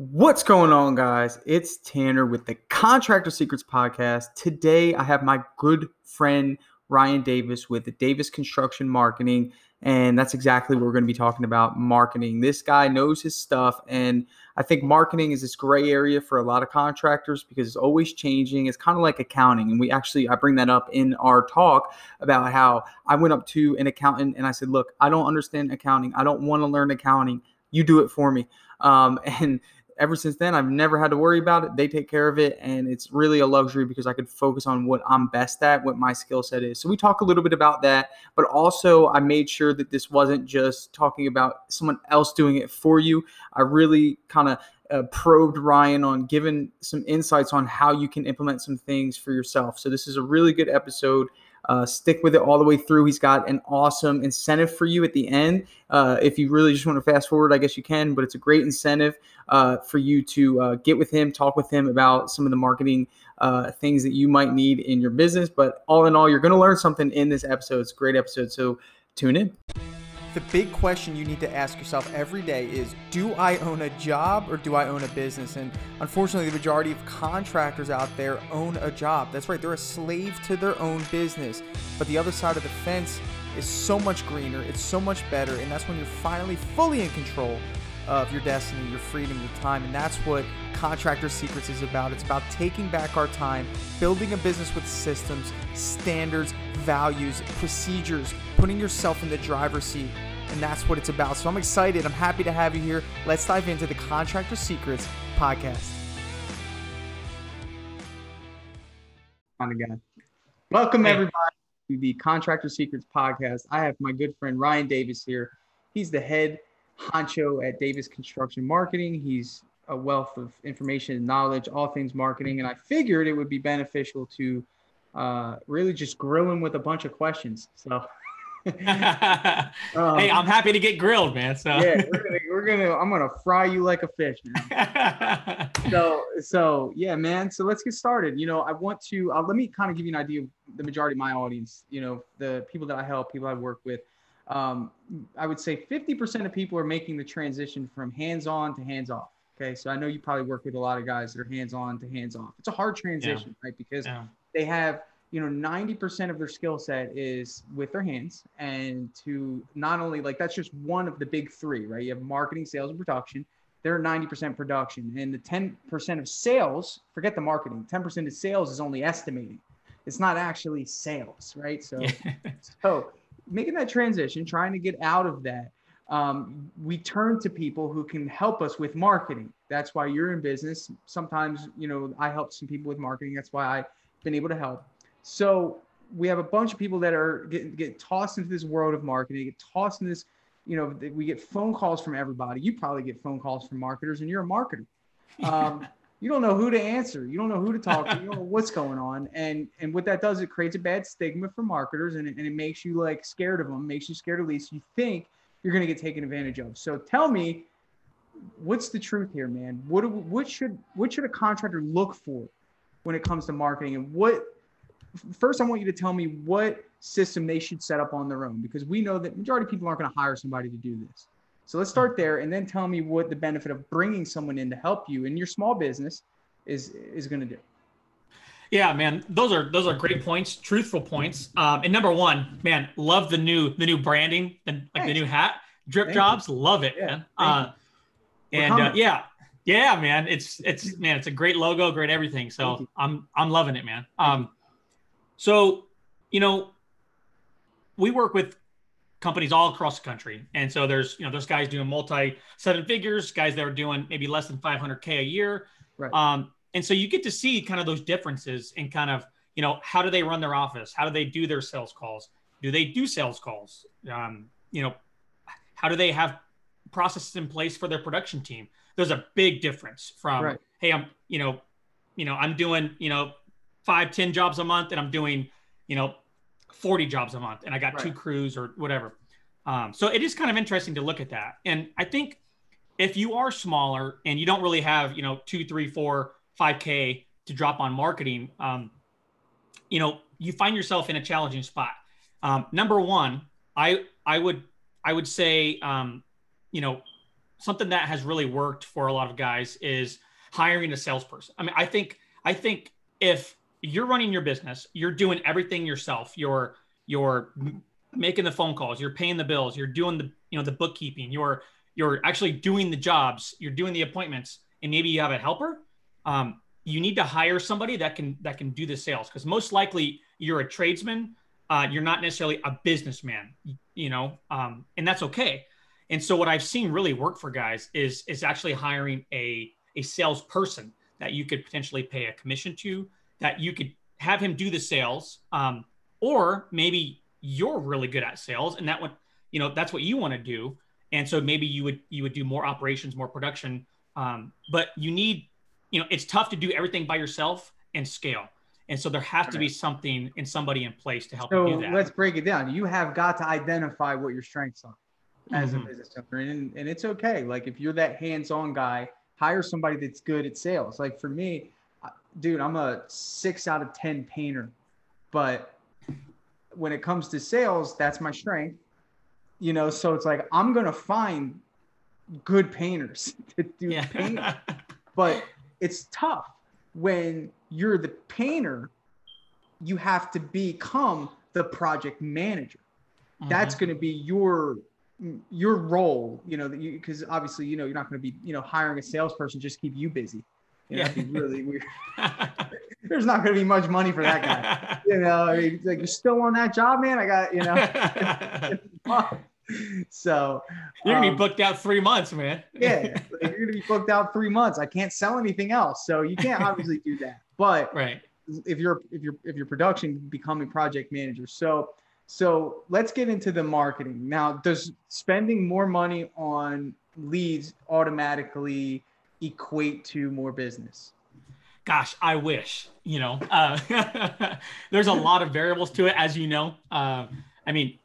What's going on, guys? It's Tanner with the Contractor Secrets Podcast. Today, I have my good friend Ryan Davis with Davis Construction Marketing, and that's exactly what we're going to be talking about marketing. This guy knows his stuff, and I think marketing is this gray area for a lot of contractors because it's always changing. It's kind of like accounting, and we actually I bring that up in our talk about how I went up to an accountant and I said, "Look, I don't understand accounting. I don't want to learn accounting. You do it for me." Um, and ever since then, I've never had to worry about it. They take care of it, and it's really a luxury because I could focus on what I'm best at, what my skill set is. So we talk a little bit about that, but also I made sure that this wasn't just talking about someone else doing it for you. I really kind of uh, probed Ryan on given some insights on how you can implement some things for yourself. So this is a really good episode. Uh, stick with it all the way through. He's got an awesome incentive for you at the end. Uh, if you really just want to fast forward, I guess you can, but it's a great incentive uh, for you to uh, get with him, talk with him about some of the marketing uh, things that you might need in your business. But all in all, you're going to learn something in this episode. It's a great episode. So tune in. The big question you need to ask yourself every day is Do I own a job or do I own a business? And unfortunately, the majority of contractors out there own a job. That's right, they're a slave to their own business. But the other side of the fence is so much greener, it's so much better, and that's when you're finally fully in control of your destiny, your freedom, your time. And that's what Contractor Secrets is about. It's about taking back our time, building a business with systems, standards, values, procedures, putting yourself in the driver's seat. And that's what it's about. So I'm excited. I'm happy to have you here. Let's dive into the Contractor Secrets podcast. On again. Welcome, hey. everybody, to the Contractor Secrets podcast. I have my good friend Ryan Davis here. He's the head honcho at Davis Construction Marketing. He's a wealth of information and knowledge, all things marketing. And I figured it would be beneficial to uh, really just grill him with a bunch of questions. So, um, hey, I'm happy to get grilled, man. So yeah, we're gonna, we're gonna, I'm gonna fry you like a fish, man. so, so yeah, man. So let's get started. You know, I want to uh, let me kind of give you an idea of the majority of my audience. You know, the people that I help, people I work with um, I would say 50% of people are making the transition from hands on to hands off. Okay. So I know you probably work with a lot of guys that are hands on to hands off. It's a hard transition, yeah. right? Because yeah. they have, you know, 90% of their skill set is with their hands. And to not only like that's just one of the big three, right? You have marketing, sales, and production. They're 90% production. And the 10% of sales, forget the marketing, 10% of sales is only estimating. It's not actually sales, right? So, so making that transition, trying to get out of that, um, we turn to people who can help us with marketing. That's why you're in business. Sometimes, you know, I help some people with marketing. That's why I've been able to help. So we have a bunch of people that are get, get tossed into this world of marketing, get tossed in this, you know, we get phone calls from everybody. You probably get phone calls from marketers and you're a marketer. Um, you don't know who to answer. You don't know who to talk to. You don't know what's going on. And and what that does, it creates a bad stigma for marketers and it, and it makes you like scared of them, makes you scared of least. You think you're going to get taken advantage of. So tell me, what's the truth here, man? What what should what should a contractor look for when it comes to marketing? And what first I want you to tell me what system they should set up on their own because we know that majority of people aren't going to hire somebody to do this. So let's start there and then tell me what the benefit of bringing someone in to help you in your small business is is going to do. Yeah, man, those are those are great points, truthful points. Um, and number one, man, love the new the new branding and like Thanks. the new hat, drip Thank jobs, you. love it, yeah. man. Uh, and uh, yeah, yeah, man, it's it's man, it's a great logo, great everything. So I'm I'm loving it, man. Um, so you know, we work with companies all across the country. And so there's, you know, there's guys doing multi seven figures, guys that are doing maybe less than 500K a year. Right. Um, and so you get to see kind of those differences in kind of, you know, how do they run their office? How do they do their sales calls? Do they do sales calls? Um, you know, how do they have processes in place for their production team? There's a big difference from, right. hey, I'm, you know, you know, I'm doing, you know, five, 10 jobs a month and I'm doing, you know, 40 jobs a month and I got right. two crews or whatever. Um, so it is kind of interesting to look at that. And I think if you are smaller and you don't really have, you know, two, three, four, five K to drop on marketing, um, you know, you find yourself in a challenging spot. Um, number one, I, I would, I would say, um, you know, something that has really worked for a lot of guys is hiring a salesperson. I mean, I think I think if you're running your business, you're doing everything yourself. You're you're making the phone calls, you're paying the bills, you're doing the you know the bookkeeping, you're you're actually doing the jobs, you're doing the appointments, and maybe you have a helper. Um, you need to hire somebody that can that can do the sales because most likely you're a tradesman. Uh, you're not necessarily a businessman, you know, um, and that's okay. And so what I've seen really work for guys is is actually hiring a a salesperson that you could potentially pay a commission to, that you could have him do the sales, um, or maybe you're really good at sales and that would you know that's what you want to do, and so maybe you would you would do more operations, more production, um, but you need you know it's tough to do everything by yourself and scale. And so there has to be something and somebody in place to help so you do that. Let's break it down. You have got to identify what your strengths are as mm-hmm. a business owner. And, and it's okay. Like if you're that hands-on guy hire somebody that's good at sales. Like for me, dude, I'm a six out of 10 painter, but when it comes to sales, that's my strength. You know, so it's like I'm gonna find good painters to do yeah. paint, but it's tough when you're the painter. You have to become the project manager. Mm-hmm. That's going to be your your role, you know, because obviously, you know, you're not going to be, you know, hiring a salesperson just keep you busy. You know, yeah. that'd be really weird. There's not going to be much money for that guy. you know, I mean, like you're still on that job, man. I got, you know. so you're gonna um, be booked out three months, man. yeah, like you're gonna be booked out three months. I can't sell anything else, so you can't obviously do that. But right, if you're if you're if your production becoming project manager, so so let's get into the marketing. Now, does spending more money on leads automatically equate to more business? Gosh, I wish, you know, uh, there's a lot of variables to it, as you know. Uh, I mean,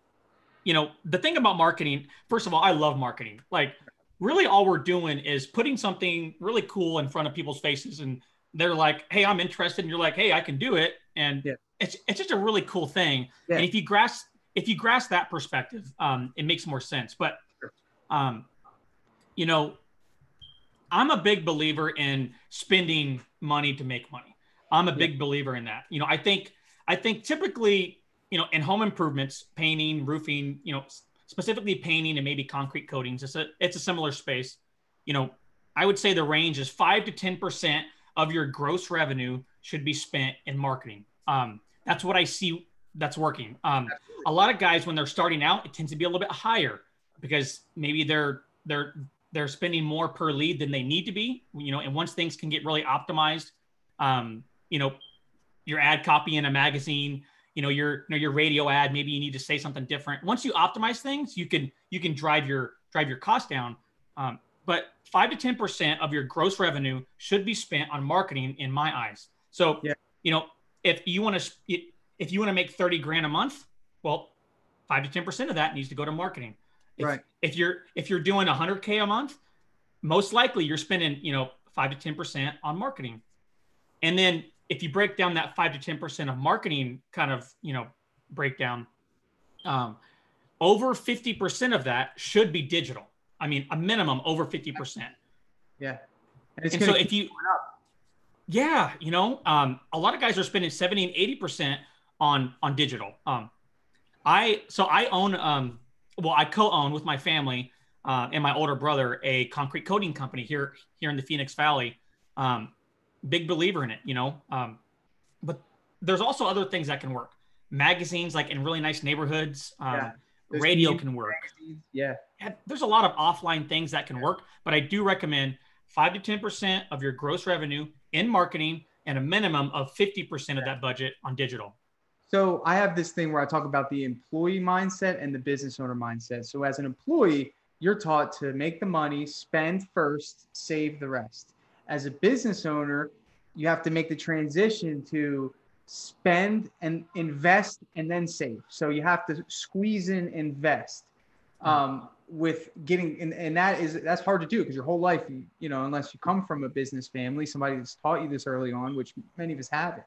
you know, the thing about marketing, first of all, I love marketing. Like, really, all we're doing is putting something really cool in front of people's faces, and they're like, hey, I'm interested. And you're like, hey, I can do it. And yeah it's it's just a really cool thing. Yeah. And if you grasp if you grasp that perspective, um, it makes more sense. But um, you know, I'm a big believer in spending money to make money. I'm a yeah. big believer in that. You know, I think I think typically, you know, in home improvements, painting, roofing, you know, specifically painting and maybe concrete coatings, it's a it's a similar space. You know, I would say the range is five to ten percent of your gross revenue should be spent in marketing. Um, that's what I see that's working. Um, a lot of guys when they're starting out, it tends to be a little bit higher because maybe they're they're they're spending more per lead than they need to be. You know, and once things can get really optimized, um, you know, your ad copy in a magazine, you know, your you know, your radio ad, maybe you need to say something different. Once you optimize things, you can you can drive your drive your cost down. Um, but five to ten percent of your gross revenue should be spent on marketing, in my eyes. So, yeah. you know, if you want to if you want to make 30 grand a month well 5 to 10% of that needs to go to marketing if, right. if you're if you're doing 100k a month most likely you're spending you know 5 to 10% on marketing. And then if you break down that 5 to 10% of marketing kind of you know breakdown um, over 50% of that should be digital. I mean a minimum over 50% yeah. And, and so if you yeah, you know, um, a lot of guys are spending 70 and 80 percent on on digital. Um, I so I own um, well, I co-own with my family uh, and my older brother a concrete coating company here here in the Phoenix Valley. Um, big believer in it, you know. Um, but there's also other things that can work. Magazines, like in really nice neighborhoods. Um, yeah. Radio can work. Yeah. There's a lot of offline things that can work, but I do recommend five to ten percent of your gross revenue in marketing and a minimum of 50% of that budget on digital. So I have this thing where I talk about the employee mindset and the business owner mindset. So as an employee, you're taught to make the money, spend first, save the rest. As a business owner, you have to make the transition to spend and invest and then save. So you have to squeeze in invest. Um, with getting and, and that is that's hard to do because your whole life you, you know unless you come from a business family somebody that's taught you this early on which many of us haven't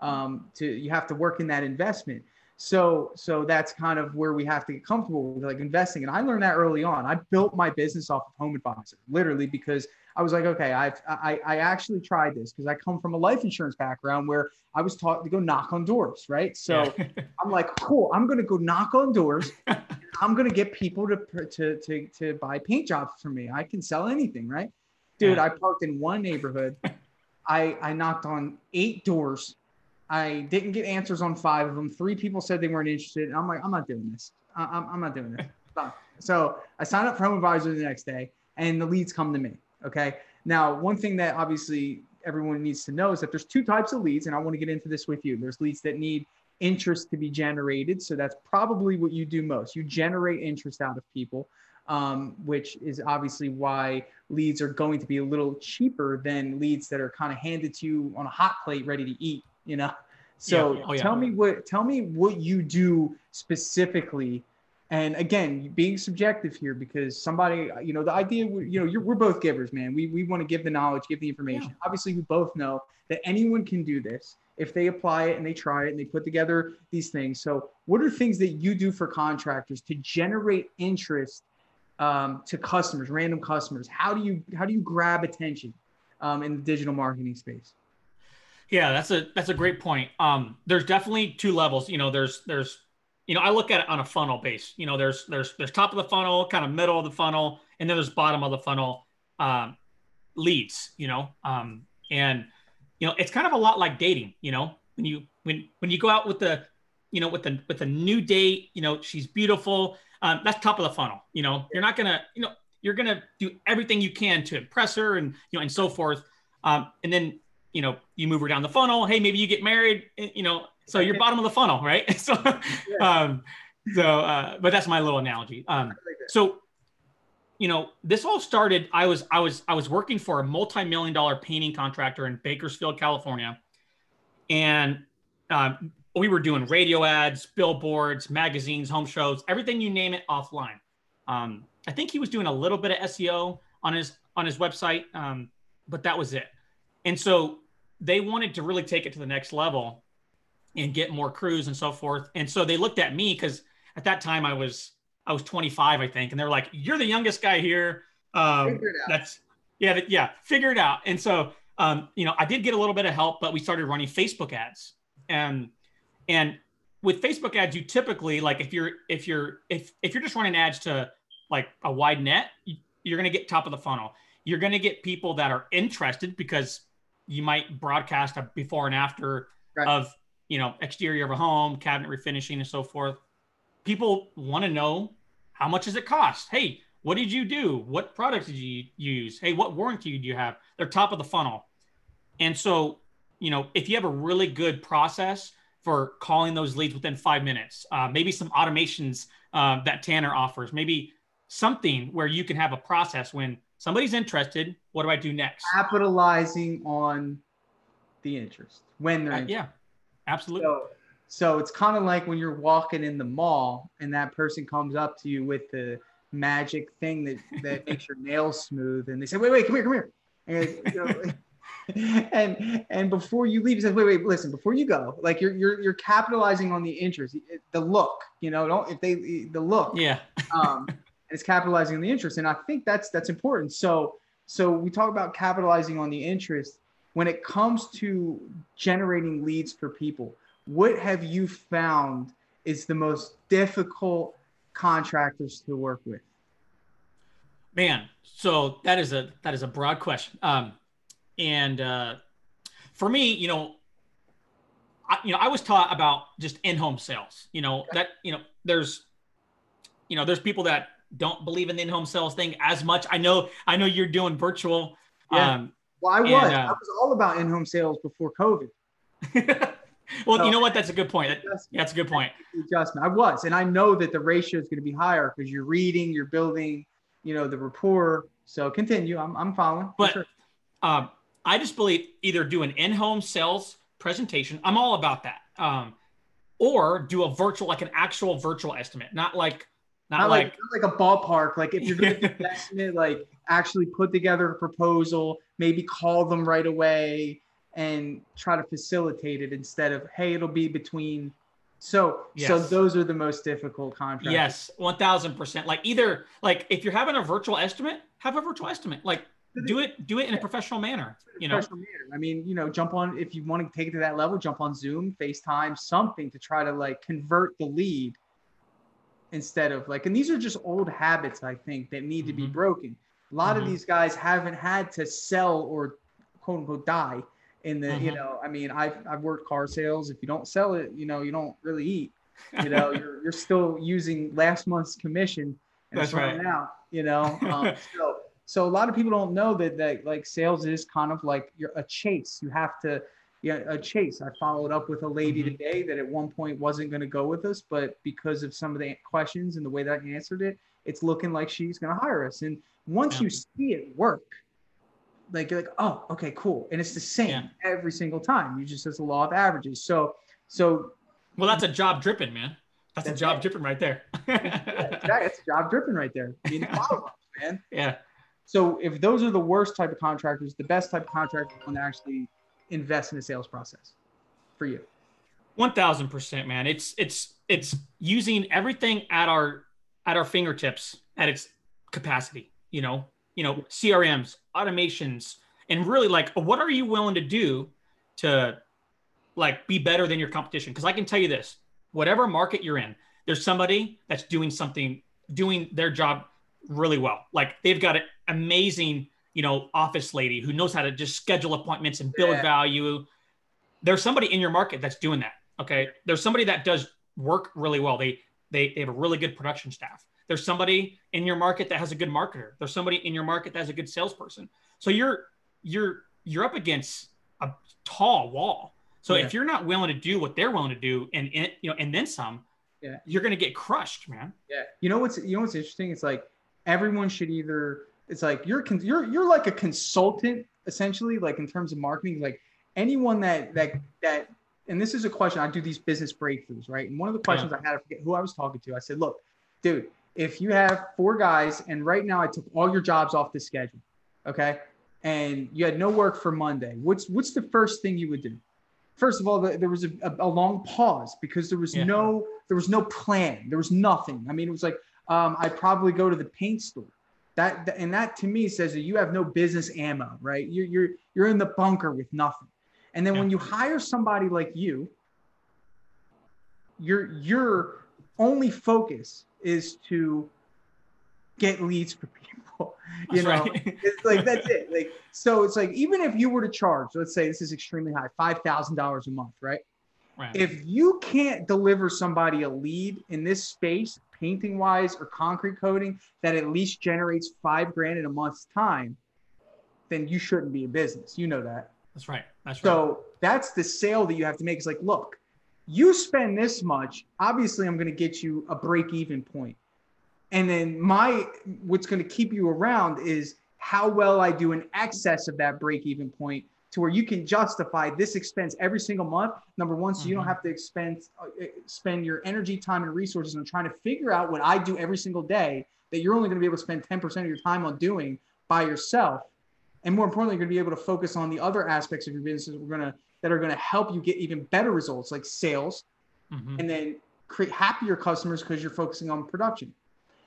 um, to you have to work in that investment So so that's kind of where we have to get comfortable with like investing. And I learned that early on. I built my business off of HomeAdvisor, literally because I was like, okay, I've, I I actually tried this because I come from a life insurance background where I was taught to go knock on doors, right? So yeah. I'm like, cool, I'm gonna go knock on doors. I'm gonna get people to to to to buy paint jobs for me. I can sell anything, right? Dude, yeah. I parked in one neighborhood. I I knocked on eight doors I didn't get answers on five of them. Three people said they weren't interested. And I'm like, I'm not doing this. I, am I'm not doing this. so I signed up for HomeAdvisor the next day, and the leads come to me. Okay. Now, one thing that obviously everyone needs to know is that there's two types of leads, and I want to get into this with you. There's leads that need interest to be generated. So that's probably what you do most. You generate interest out of people, um, which is obviously why leads are going to be a little cheaper than leads that are kind of handed to you on a hot plate ready to eat you know? So yeah. Oh, yeah. tell me what tell me what you do specifically. And again being subjective here because somebody you know the idea you know we're both givers man. We, we want to give the knowledge give the information. Yeah. obviously we both know that anyone can do this if they apply it and they try it and they put together these things. So what are things that you do for contractors to generate interest um, to customers random customers? How do you how do you grab attention um, in the digital marketing space yeah, that's a that's a great point. Um, there's definitely two levels. You know, there's there's you know, I look at it on a funnel base. You know, there's there's there's top of the funnel, kind of middle of the funnel, and then there's bottom of the funnel um, leads. You know, um, and you know, it's kind of a lot like dating. You know, when you when when you go out with the you know with the with a new date, you know, she's beautiful. Um, that's top of the funnel. You know, you're not gonna you know you're gonna do everything you can to impress her and you know and so forth. Um, and then you know, you move her down the funnel. Hey, maybe you get married, eh, you know, so you're bottom of the funnel, right? so, um, so, uh, but that's my little analogy. Um, so, you know, this all started. I was, I was, I was working for a multi-million dollar painting contractor in Bakersfield, California, and um, we were doing radio ads, billboards, magazines, home shows, everything you name it offline. Um, I think he was doing a little bit of SEO on his on his website, um, but that was it. And so they wanted to really take it to the next level and get more crews and so forth. And so they looked at me because at that time I was I was 25, I think, and they're like, "You're the youngest guy here." Um, that's yeah, yeah, figure it out. And so um, you know, I did get a little bit of help, but we started running Facebook ads, and and with Facebook ads, you typically like if you're if you're if if you're just running ads to like a wide net, you're going to get top of the funnel. You're going to get people that are interested because you might broadcast a before and after right. of you know exterior of a home, cabinet refinishing, and so forth. People want to know how much does it cost. Hey, what did you do? What products did you use? Hey, what warranty do you have? They're top of the funnel, and so you know if you have a really good process for calling those leads within five minutes, uh, maybe some automations uh, that Tanner offers, maybe something where you can have a process when somebody's interested. What do I do next? Capitalizing on the interest when they're uh, yeah, absolutely. So, so it's kind of like when you're walking in the mall and that person comes up to you with the magic thing that that makes your nails smooth, and they say, "Wait, wait, come here, come here," and you know, and and before you leave, he says, "Wait, wait, listen. Before you go, like you're you're you're capitalizing on the interest, the look. You know, don't if they the look. Yeah. um, it's capitalizing on the interest. And i think that's that's important. So so we talk about capitalizing on the interest. When it comes to generating leads for people what have you found is the most difficult contractors to work with? Man so that is a that is a broad question. Um and uh for me you know I, you know i was taught about just in-home sales. You know that you know there's you know there's people that don't believe in the in-home sales thing as much. I know, I know you're doing virtual. Yeah. Um, well, I was. And, uh, I was all about in-home sales before COVID. well, so, you know what? That's a good point. yeah, that's a good point. Adjustment. I was, and I know that the ratio is going to be higher because you're reading, you're building, you know, the rapport. So continue. I'm, I'm following. But sure. um, I just believe either do an in-home sales presentation. I'm all about that. Um, or do a virtual, like an actual virtual estimate, not like not, not like, like, not like a ballpark. Like if you're going to invest in it, like actually put together a proposal, maybe call them right away and try to facilitate it instead of hey, it'll be between So yes. so those are the most difficult contracts. Yes, one thousand percent. Like either like if you're having a virtual estimate, have a virtual estimate. Like do it do it in a professional manner. You know. Manner. I mean, you know, jump on if you want to take it to that level, jump on Zoom, FaceTime, something to try to like convert the lead instead of like, and these are just old habits I think that need mm-hmm. to be mm-hmm. broken. A lot mm-hmm. of these guys haven't had to sell or quote unquote die in the, mm-hmm. you know, I mean, I've I've worked car sales. If you don't sell it, you know, you don't really eat. You know, you're you're still using last month's commission and That's right. out, you know. Um, so so a lot of people don't know that that like sales is kind of like you're a chase. You have to yeah, a chase. I followed up with a lady mm-hmm. today that at one point wasn't going to go with us, but because of some of the questions and the way that I answered it, it's looking like she's going to hire us. And once yeah. you see it work, like you're like, oh, okay, cool, and it's the same yeah. every single time. You just as a law of averages. So, so. Well, that's a job dripping, man. That's, that's a job it. dripping right there. yeah, that's a job dripping right there. I mean, man. Yeah. So if those are the worst type of contractors, the best type of contractor is one that actually invest in the sales process for you. One thousand percent, man. It's it's it's using everything at our at our fingertips at its capacity. You know, you know, CRMs, automations, and really like, what are you willing to do to like be better than your competition? Because I can tell you this: whatever market you're in, there's somebody that's doing something, doing their job really well. Like they've got an amazing you know, office lady who knows how to just schedule appointments and build yeah. value. There's somebody in your market that's doing that. Okay. There's somebody that does work really well. They they, they have a really good production staff. There's somebody in your market that has a good marketer. There's somebody in your market that has a good salesperson. So you're you're you're up against a tall wall. So yeah. if you're not willing to do what they're willing to do and, and you know and then some, yeah, you're gonna get crushed, man. Yeah. You know what's you know what's interesting? It's like everyone should either it's like you're you're you're like a consultant essentially, like in terms of marketing. Like anyone that that that, and this is a question. I do these business breakthroughs, right? And one of the questions yeah. I had, I forget who I was talking to. I said, look, dude, if you have four guys, and right now I took all your jobs off the schedule, okay, and you had no work for Monday, what's what's the first thing you would do? First of all, there was a, a long pause because there was yeah. no there was no plan. There was nothing. I mean, it was like um, I'd probably go to the paint store that and that to me says that you have no business ammo, right? You're you're you're in the bunker with nothing. And then yeah. when you hire somebody like you, your your only focus is to get leads for people. You that's know, right. it's like that's it. Like so, it's like even if you were to charge, let's say this is extremely high, five thousand dollars a month, right? Right. If you can't deliver somebody a lead in this space, painting wise or concrete coating, that at least generates five grand in a month's time, then you shouldn't be in business. You know that. That's right. That's right. So that's the sale that you have to make. It's like, look, you spend this much. Obviously, I'm going to get you a break even point. And then my what's going to keep you around is how well I do in excess of that break even point to where you can justify this expense every single month. Number one, so mm-hmm. you don't mm-hmm. have to expense uh, spend your energy, time, and resources on trying to figure out what I do every single day that you're only going to be able to spend 10% of your time on doing by yourself. And more importantly, you're going to be able to focus on the other aspects of your business that we're going to that are going to help you get even better results, like sales, mm-hmm. and then create happier customers because you're focusing on production.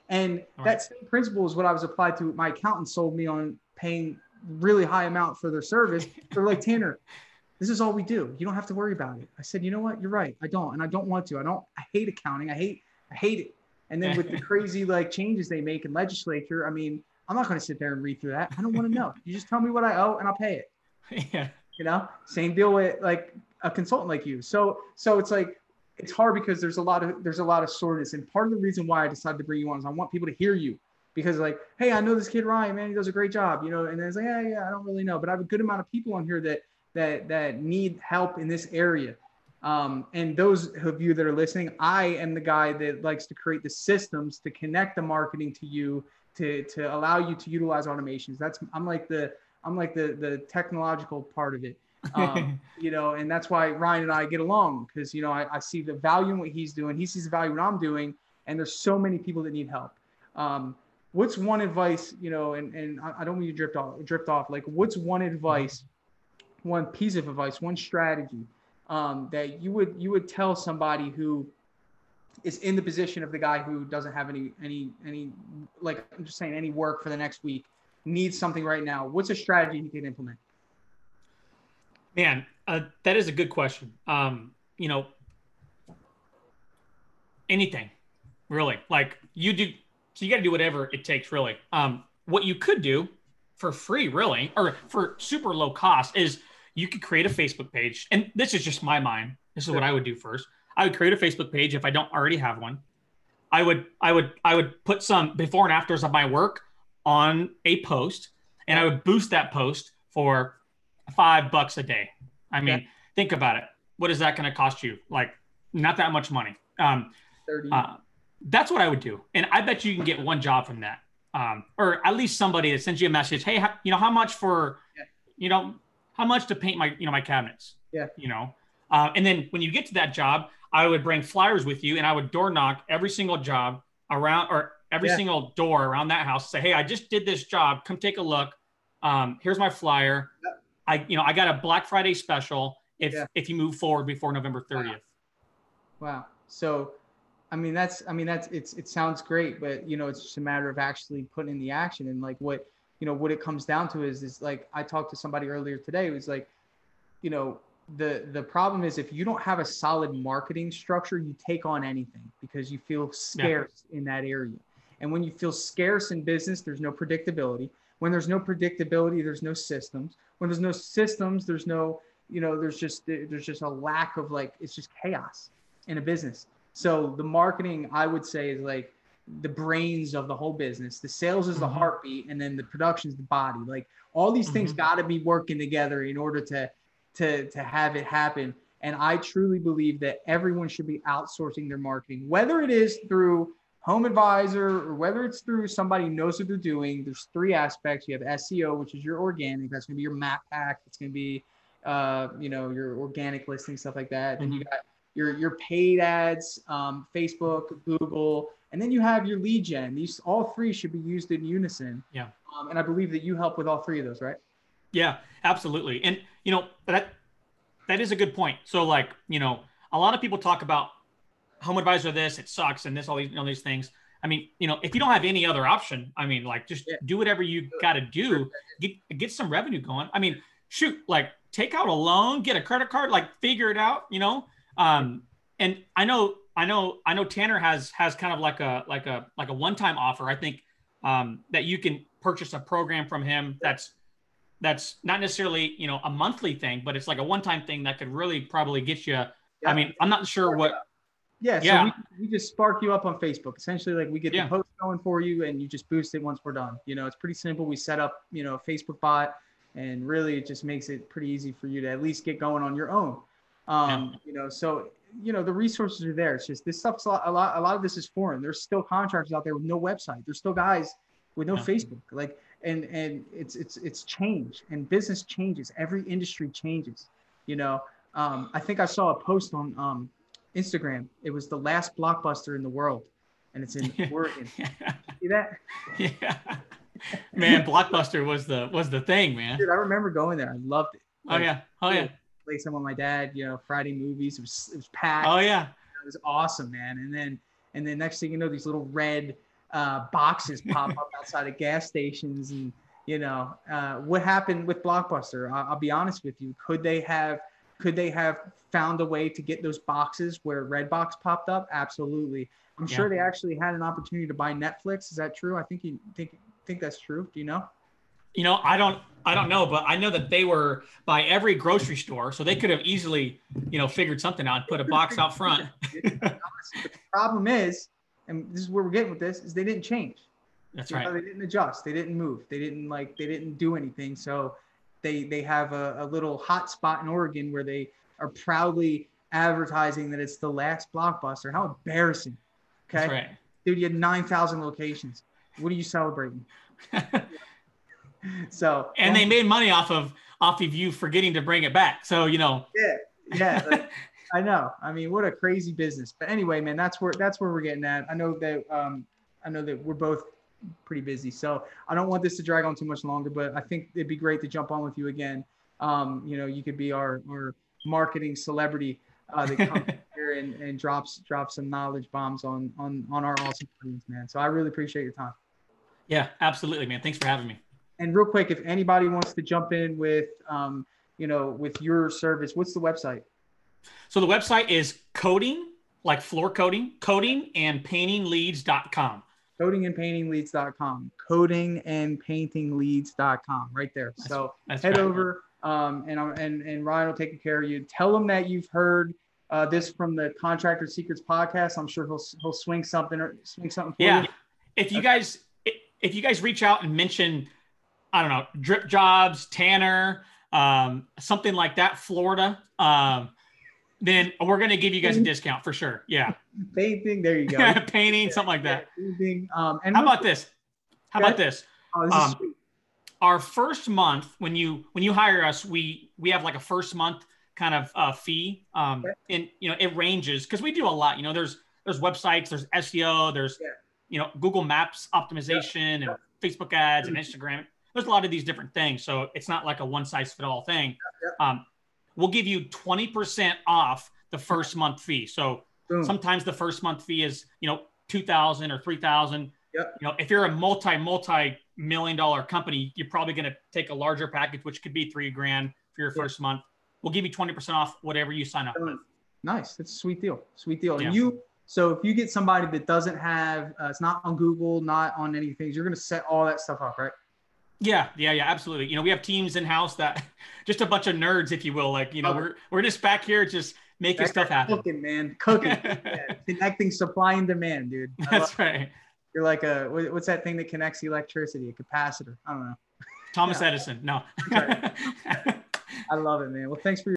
And All that right. same principle is what I was applied to. My accountant sold me on paying really high amount for their service. They're like, Tanner, this is all we do. You don't have to worry about it. I said, you know what? You're right. I don't, and I don't want to. I don't. I hate accounting. I hate. I hate it. And then with the crazy like changes they make in legislature, I mean, I'm not going to sit there and read through that. I don't want to know. You just tell me what I owe, and I'll pay it. Yeah. You know, same deal with like a consultant like you. So, so it's like it's hard because there's a lot of there's a lot of soreness, and part of the reason why I decided to bring you on is I want people to hear you because like, hey, I know this kid Ryan, man, he does a great job, you know. And then it's like, yeah, yeah, I don't really know, but I have a good amount of people on here that that that need help in this area. Um, and those of you that are listening, I am the guy that likes to create the systems to connect the marketing to you to to allow you to utilize automations. That's I'm like the I'm like the the technological part of it. um, you know, and that's why Ryan and I get along because you know I, I see the value in what he's doing, he sees the value in what I'm doing, and there's so many people that need help. Um, what's one advice, you know, and, and I don't mean to drift off, drift off. Like, what's one advice, one piece of advice, one strategy um, that you would you would tell somebody who is in the position of the guy who doesn't have any any any like I'm just saying any work for the next week needs something right now? What's a strategy he can implement? Man, uh, that is a good question. Um, you know, anything really like you do. So you got to do whatever it takes, really. Um, what you could do for free, really, or for super low cost, is you could create a Facebook page. And this is just my mind. This is what I would do first. I would create a Facebook page if I don't already have one. I would I would I would put some before and afters of my work on a post and I would boost that post for five bucks a day. I mean, think about it. What is that going to cost you? Like, not that much money. Um, 30. Uh, that's what I would do. And I bet you can get one job from that. Um, or at least somebody that sends you a message. Hey, how, you know, how much for, yeah. you know, how much to paint my, you know, my cabinets? Yeah. You know, uh, and then when you get to that job, I would bring flyers with you and I would door knock every single job around or every yeah. single door around that house. Say, hey, I just did this job. Come take a look. Um, here's my flyer. I, you know, I got a Black Friday special if if you move forward before November 30th. Wow. wow. So, I mean, that's I mean that's it's it sounds great, but you know, it's just a matter of actually putting in the action and like what you know what it comes down to is is like I talked to somebody earlier today. It was like, you know, the the problem is if you don't have a solid marketing structure, you take on anything because you feel scarce yeah. in that area. And when you feel scarce in business, there's no predictability. When there's no predictability, there's no systems. When there's no systems, there's no, you know, there's just there's just a lack of like it's just chaos in a business. So the marketing, I would say, is like the brains of the whole business. The sales is the mm-hmm. heartbeat, and then the production is the body. Like all these mm-hmm. things got to be working together in order to to to have it happen. And I truly believe that everyone should be outsourcing their marketing, whether it is through HomeAdvisor or whether it's through somebody who knows what they're doing. There's three aspects. You have SEO, which is your organic. That's going to be your map pack. It's going to be, uh, you know, your organic listing stuff like that. Mm-hmm. Then you mm-hmm. got your your paid ads, um, Facebook, Google, and then you have your lead gen. These all three should be used in unison. Yeah. Um, and I believe that you help with all three of those, right? Yeah, absolutely. And you know that that is a good point. So like you know a lot of people talk about HomeAdvisor this it sucks and this all these you know these things. I mean, you know, if you don't have any other option, I mean, like just yeah. do whatever you got to do, get get some revenue going. I mean, shoot, like take out a loan, get a credit card, like figure it out, you know. Um, and I know, I know, I know Tanner has has kind of like a like a like a one time offer. I think um, that you can purchase a program from him that's that's not necessarily you know a monthly thing, but it's like a one-time thing that could really probably get you. Yeah. I mean, I'm not sure what. Yeah, yeah. So we, we just spark you up on Facebook. Essentially, like we get yeah. the post going for you, and you just boost it once we're done. You know, it's pretty simple. We set up, you know, a Facebook bot, and really it just makes it pretty easy for you to at least get going on your own. Um, yeah. You know, so you know the resources are there. It's just this stuff's a lot, a lot. A lot of this is foreign. There's still contractors out there with no website. There's still guys with no yeah. Facebook. Like and and it's it's it's changed and business changes every industry changes you know um, i think i saw a post on um, instagram it was the last blockbuster in the world and it's in oregon see that yeah man blockbuster was the was the thing man dude i remember going there i loved it oh yeah oh yeah play some with my dad you know friday movies. It was it was packed. Oh yeah. It was awesome man. And then and then next thing you know these little red uh, boxes pop up outside of gas stations and you know uh, what happened with blockbuster? I'll, I'll, be honest with you. Could they have could they have found a way to get those boxes where red redbox popped up? Absolutely. I'm yeah. sure they actually had an opportunity to buy netflix. Is that true? I think you think think that's true. Do you know you know i don't i don't know but i know that they were by every grocery store so they could have easily you know figured something out and put a box out front the problem is and this is where we're getting with this is they didn't change. That's you right. Know, they didn't adjust. They didn't move. They didn't like. They didn't do anything. So they they have a, a little hot spot in Oregon where they are proudly advertising that it's the last blockbuster. How embarrassing! Okay, That's right. dude, you had nine thousand locations. What are you celebrating? so and they made money off of off of you forgetting to bring it back. So you know. Yeah, yeah. Like, I know. I mean, what a crazy business. But anyway, man, that's where that's where we're getting at. I know that um, I know that we're both pretty busy, so I don't want this to drag on too much longer. But I think it'd be great to jump on with you again. Um, you know, you could be our our marketing celebrity uh, that comes here and, and drops drops some knowledge bombs on on on our awesome audience, man. So I really appreciate your time. Yeah, absolutely, man. Thanks for having me. And real quick, if anybody wants to jump in with, um, you know, with your service, what's the website? So the website is coding, like floor coating, coding and painting paintingleads.com. Coding and painting paintingleads.com. Coding and painting paintingleads.com. Right there. That's, so that's head right. over um, and, and, and Ryan will take care of you. Tell him that you've heard uh, this from the Contractor Secrets podcast. I'm sure he'll, he'll swing something or swing something for yeah. you. If you guys, if you guys reach out and mention, I don't know, drip jobs, Tanner, um, something like that, Florida, um, then we're going to give you guys a discount for sure. Yeah. Painting. There you go. Painting, yeah, something like that. Painting. Um, and how about this? How about this? Oh, this um, our first month when you when you hire us, we we have like a first month kind of uh, fee. Um, okay. and you know it ranges because we do a lot. You know, there's there's websites, there's SEO, there's yeah. you know Google Maps optimization and Facebook ads and. Instagram. There's a lot of these different things, so it's not like a one size fit all thing. Um, we'll give you 20% off the first month fee. So Boom. sometimes the first month fee is, you know, 2000 or 3000. Yep. You know, if you're a multi, multi million dollar company, you're probably going to take a larger package, which could be three grand for your first month. We'll give you 20% off whatever you sign up with. Nice. That's a sweet deal. Sweet deal. Yeah. And you, so if you get somebody that doesn't have, uh, it's not on Google, not on anything, you're going to set all that stuff up, right? Yeah, yeah, yeah, absolutely. You know, we have teams in house that just a bunch of nerds, if you will. Like, you know, oh. we're we're just back here just making stuff happen. Cooking, man, cooking, yeah. connecting supply and demand, dude. That's right. You're like a what's that thing that connects electricity? A capacitor. I don't know. Thomas yeah. Edison. No. I love it, man. Well, thanks for your